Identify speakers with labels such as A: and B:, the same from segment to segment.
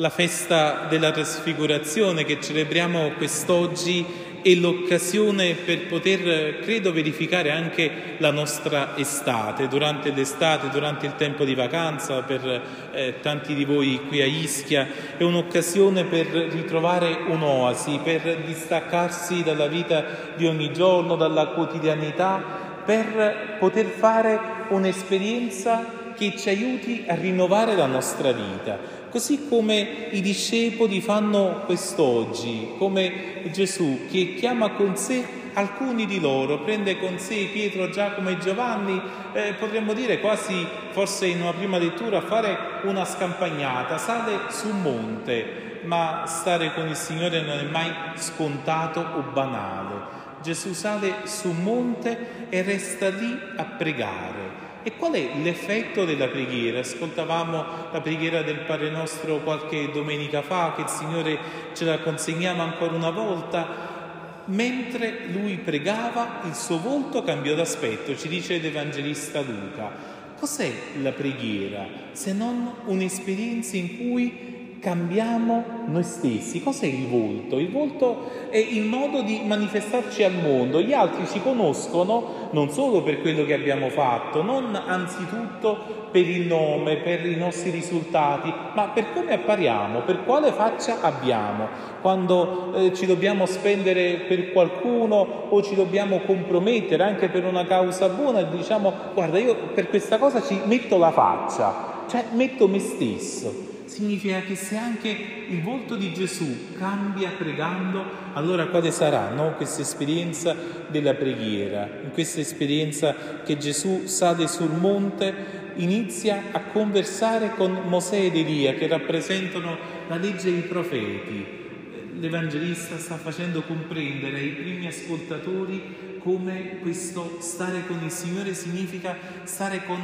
A: La festa della trasfigurazione che celebriamo quest'oggi è l'occasione per poter, credo, verificare anche la nostra estate, durante l'estate, durante il tempo di vacanza, per eh, tanti di voi qui a Ischia, è un'occasione per ritrovare un'oasi, per distaccarsi dalla vita di ogni giorno, dalla quotidianità, per poter fare un'esperienza che ci aiuti a rinnovare la nostra vita così come i discepoli fanno quest'oggi, come Gesù che chiama con sé alcuni di loro, prende con sé Pietro, Giacomo e Giovanni, eh, potremmo dire quasi forse in una prima lettura a fare una scampagnata, sale su un monte, ma stare con il Signore non è mai scontato o banale. Gesù sale su un monte e resta lì a pregare e qual è l'effetto della preghiera? Ascoltavamo la preghiera del Padre nostro qualche domenica fa, che il Signore ce la consegniamo ancora una volta. Mentre lui pregava, il suo volto cambiò d'aspetto, ci dice l'Evangelista Luca. Cos'è la preghiera se non un'esperienza in cui cambiamo noi stessi. Cos'è il volto? Il volto è il modo di manifestarci al mondo. Gli altri ci conoscono non solo per quello che abbiamo fatto, non anzitutto per il nome, per i nostri risultati, ma per come appariamo, per quale faccia abbiamo. Quando eh, ci dobbiamo spendere per qualcuno o ci dobbiamo compromettere anche per una causa buona, diciamo guarda io per questa cosa ci metto la faccia, cioè metto me stesso significa che se anche il volto di Gesù cambia pregando, allora quale sarà no? questa esperienza della preghiera? Questa esperienza che Gesù sale sul monte, inizia a conversare con Mosè ed Elia che rappresentano la legge dei profeti. L'Evangelista sta facendo comprendere ai primi ascoltatori come questo stare con il Signore significa stare con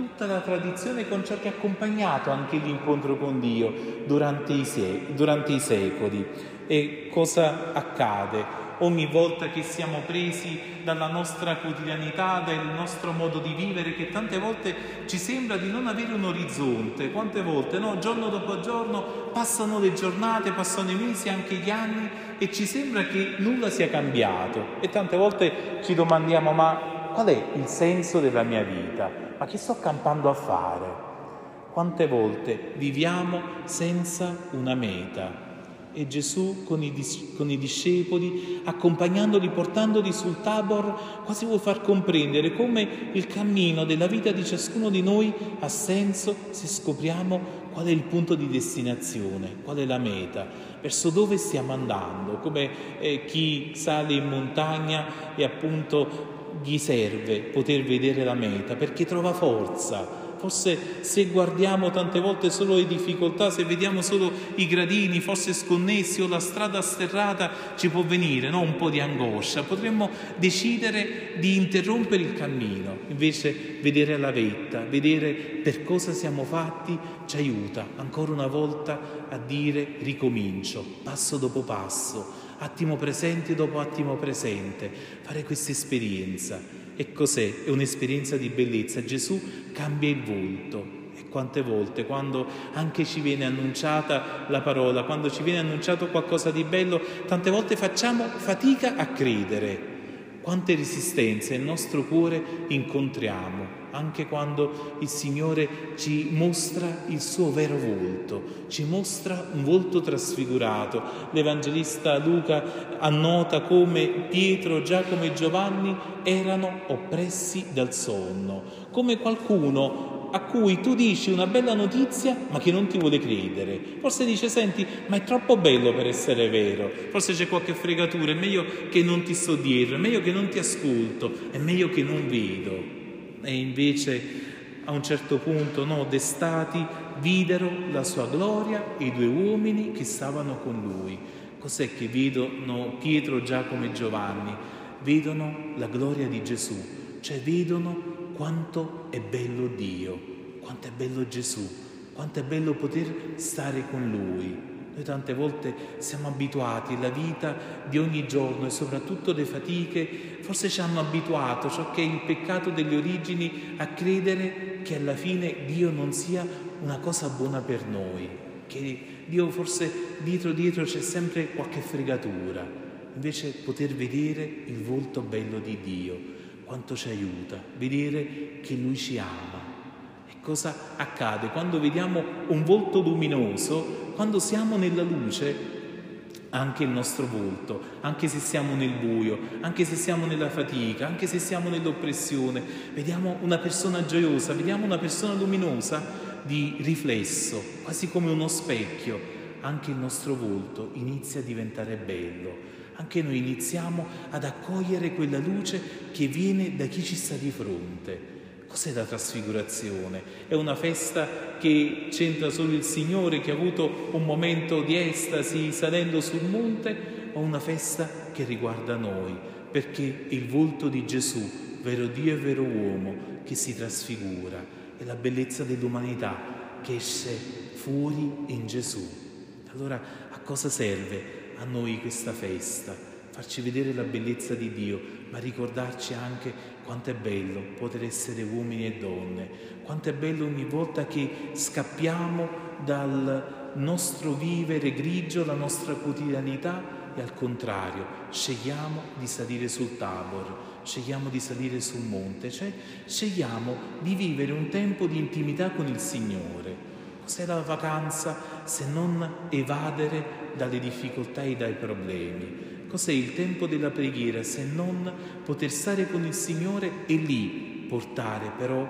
A: tutta la tradizione con ciò che ha accompagnato anche l'incontro con Dio durante i, se- durante i secoli. E cosa accade? Ogni volta che siamo presi dalla nostra quotidianità, dal nostro modo di vivere, che tante volte ci sembra di non avere un orizzonte, quante volte, no? Giorno dopo giorno passano le giornate, passano i mesi, anche gli anni e ci sembra che nulla sia cambiato. E tante volte ci domandiamo, ma qual è il senso della mia vita? Ma che sto campando a fare? Quante volte viviamo senza una meta? E Gesù con i, con i, discepoli, accompagnandoli, portandoli sul tabor, quasi vuole far comprendere come il cammino della vita di ciascuno di noi ha senso se scopriamo qual è il punto di destinazione, qual è la meta, verso dove stiamo andando, come eh, chi sale in montagna e appunto gli serve poter vedere la meta perché trova forza. Forse se guardiamo tante volte solo le difficoltà, se vediamo solo i gradini, forse sconnessi o la strada sterrata, ci può venire no? un po' di angoscia. Potremmo decidere di interrompere il cammino, invece vedere la vetta, vedere per cosa siamo fatti, ci aiuta ancora una volta a dire ricomincio, passo dopo passo attimo presente dopo attimo presente, fare questa esperienza. E cos'è? È un'esperienza di bellezza. Gesù cambia il volto. E quante volte, quando anche ci viene annunciata la parola, quando ci viene annunciato qualcosa di bello, tante volte facciamo fatica a credere. Quante resistenze nel nostro cuore incontriamo anche quando il Signore ci mostra il suo vero volto, ci mostra un volto trasfigurato. L'Evangelista Luca annota come Pietro, Giacomo e Giovanni erano oppressi dal sonno, come qualcuno a cui tu dici una bella notizia ma che non ti vuole credere. Forse dice, senti, ma è troppo bello per essere vero, forse c'è qualche fregatura, è meglio che non ti sto dietro, è meglio che non ti ascolto, è meglio che non vedo e invece a un certo punto, no, destati, videro la sua gloria e i due uomini che stavano con lui. Cos'è che vedono Pietro, Giacomo e Giovanni? Vedono la gloria di Gesù, cioè vedono quanto è bello Dio, quanto è bello Gesù, quanto è bello poter stare con Lui. Noi tante volte siamo abituati, la vita di ogni giorno e soprattutto le fatiche, forse ci hanno abituato, ciò che è il peccato delle origini, a credere che alla fine Dio non sia una cosa buona per noi, che Dio forse dietro dietro c'è sempre qualche fregatura, invece poter vedere il volto bello di Dio, quanto ci aiuta, vedere che Lui ci ama. Cosa accade? Quando vediamo un volto luminoso, quando siamo nella luce, anche il nostro volto, anche se siamo nel buio, anche se siamo nella fatica, anche se siamo nell'oppressione, vediamo una persona gioiosa, vediamo una persona luminosa di riflesso, quasi come uno specchio, anche il nostro volto inizia a diventare bello, anche noi iniziamo ad accogliere quella luce che viene da chi ci sta di fronte. Cos'è la trasfigurazione? È una festa che c'entra solo il Signore che ha avuto un momento di estasi salendo sul monte o una festa che riguarda noi? Perché il volto di Gesù, vero Dio e vero uomo, che si trasfigura, è la bellezza dell'umanità che esce fuori in Gesù. Allora a cosa serve a noi questa festa? Farci vedere la bellezza di Dio, ma ricordarci anche quanto è bello poter essere uomini e donne, quanto è bello ogni volta che scappiamo dal nostro vivere grigio, la nostra quotidianità e al contrario scegliamo di salire sul Tabor, scegliamo di salire sul monte, cioè scegliamo di vivere un tempo di intimità con il Signore. Cos'è la vacanza se non evadere dalle difficoltà e dai problemi? Cos'è il tempo della preghiera se non poter stare con il Signore e lì portare però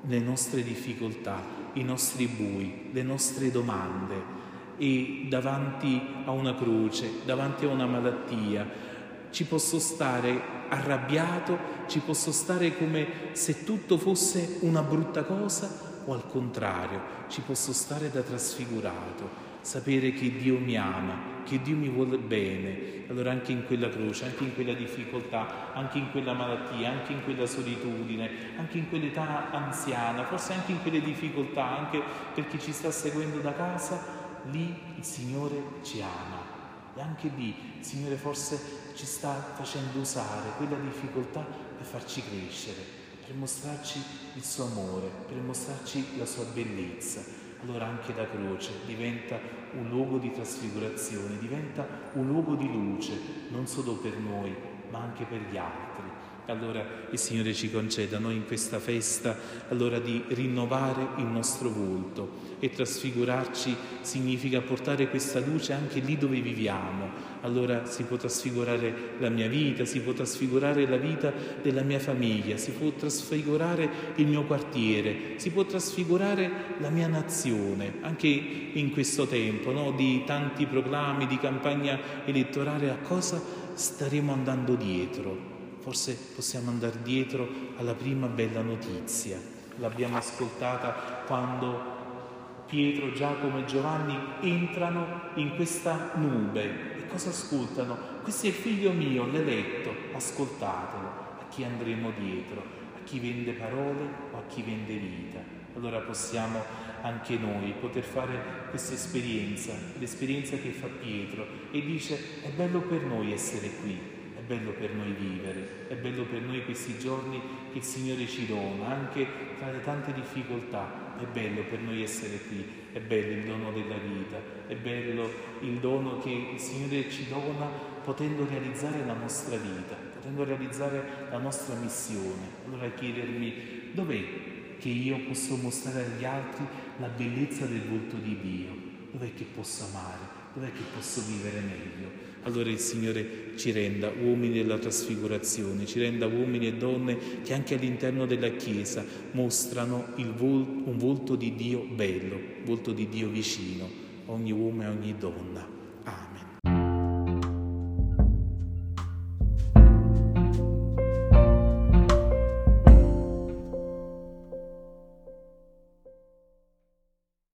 A: le nostre difficoltà, i nostri bui, le nostre domande? E davanti a una croce, davanti a una malattia, ci posso stare arrabbiato, ci posso stare come se tutto fosse una brutta cosa? O al contrario, ci posso stare da trasfigurato, sapere che Dio mi ama, che Dio mi vuole bene, allora anche in quella croce, anche in quella difficoltà, anche in quella malattia, anche in quella solitudine, anche in quell'età anziana, forse anche in quelle difficoltà, anche per chi ci sta seguendo da casa, lì il Signore ci ama. E anche lì il Signore forse ci sta facendo usare quella difficoltà per farci crescere, per mostrarci il suo amore, per mostrarci la sua bellezza allora anche la croce diventa un luogo di trasfigurazione, diventa un luogo di luce, non solo per noi, ma anche per gli altri. Allora il Signore ci conceda noi in questa festa allora di rinnovare il nostro volto e trasfigurarci significa portare questa luce anche lì dove viviamo. Allora si può trasfigurare la mia vita, si può trasfigurare la vita della mia famiglia, si può trasfigurare il mio quartiere, si può trasfigurare la mia nazione, anche in questo tempo no? di tanti proclami, di campagna elettorale, a cosa staremo andando dietro? Forse possiamo andare dietro alla prima bella notizia. L'abbiamo ascoltata quando Pietro, Giacomo e Giovanni entrano in questa nube. E cosa ascoltano? Questo è il figlio mio, l'eletto, ascoltatelo. A chi andremo dietro? A chi vende parole o a chi vende vita? Allora possiamo anche noi poter fare questa esperienza, l'esperienza che fa Pietro e dice è bello per noi essere qui, bello per noi vivere, è bello per noi questi giorni che il Signore ci dona, anche tra le tante difficoltà, è bello per noi essere qui, è bello il dono della vita, è bello il dono che il Signore ci dona potendo realizzare la nostra vita, potendo realizzare la nostra missione. Allora chiedermi dov'è che io posso mostrare agli altri la bellezza del volto di Dio, dov'è che posso amare, dov'è che posso vivere meglio allora il Signore ci renda uomini della trasfigurazione, ci renda uomini e donne che anche all'interno della Chiesa mostrano vol- un volto di Dio bello, volto di Dio vicino, ogni uomo e ogni donna.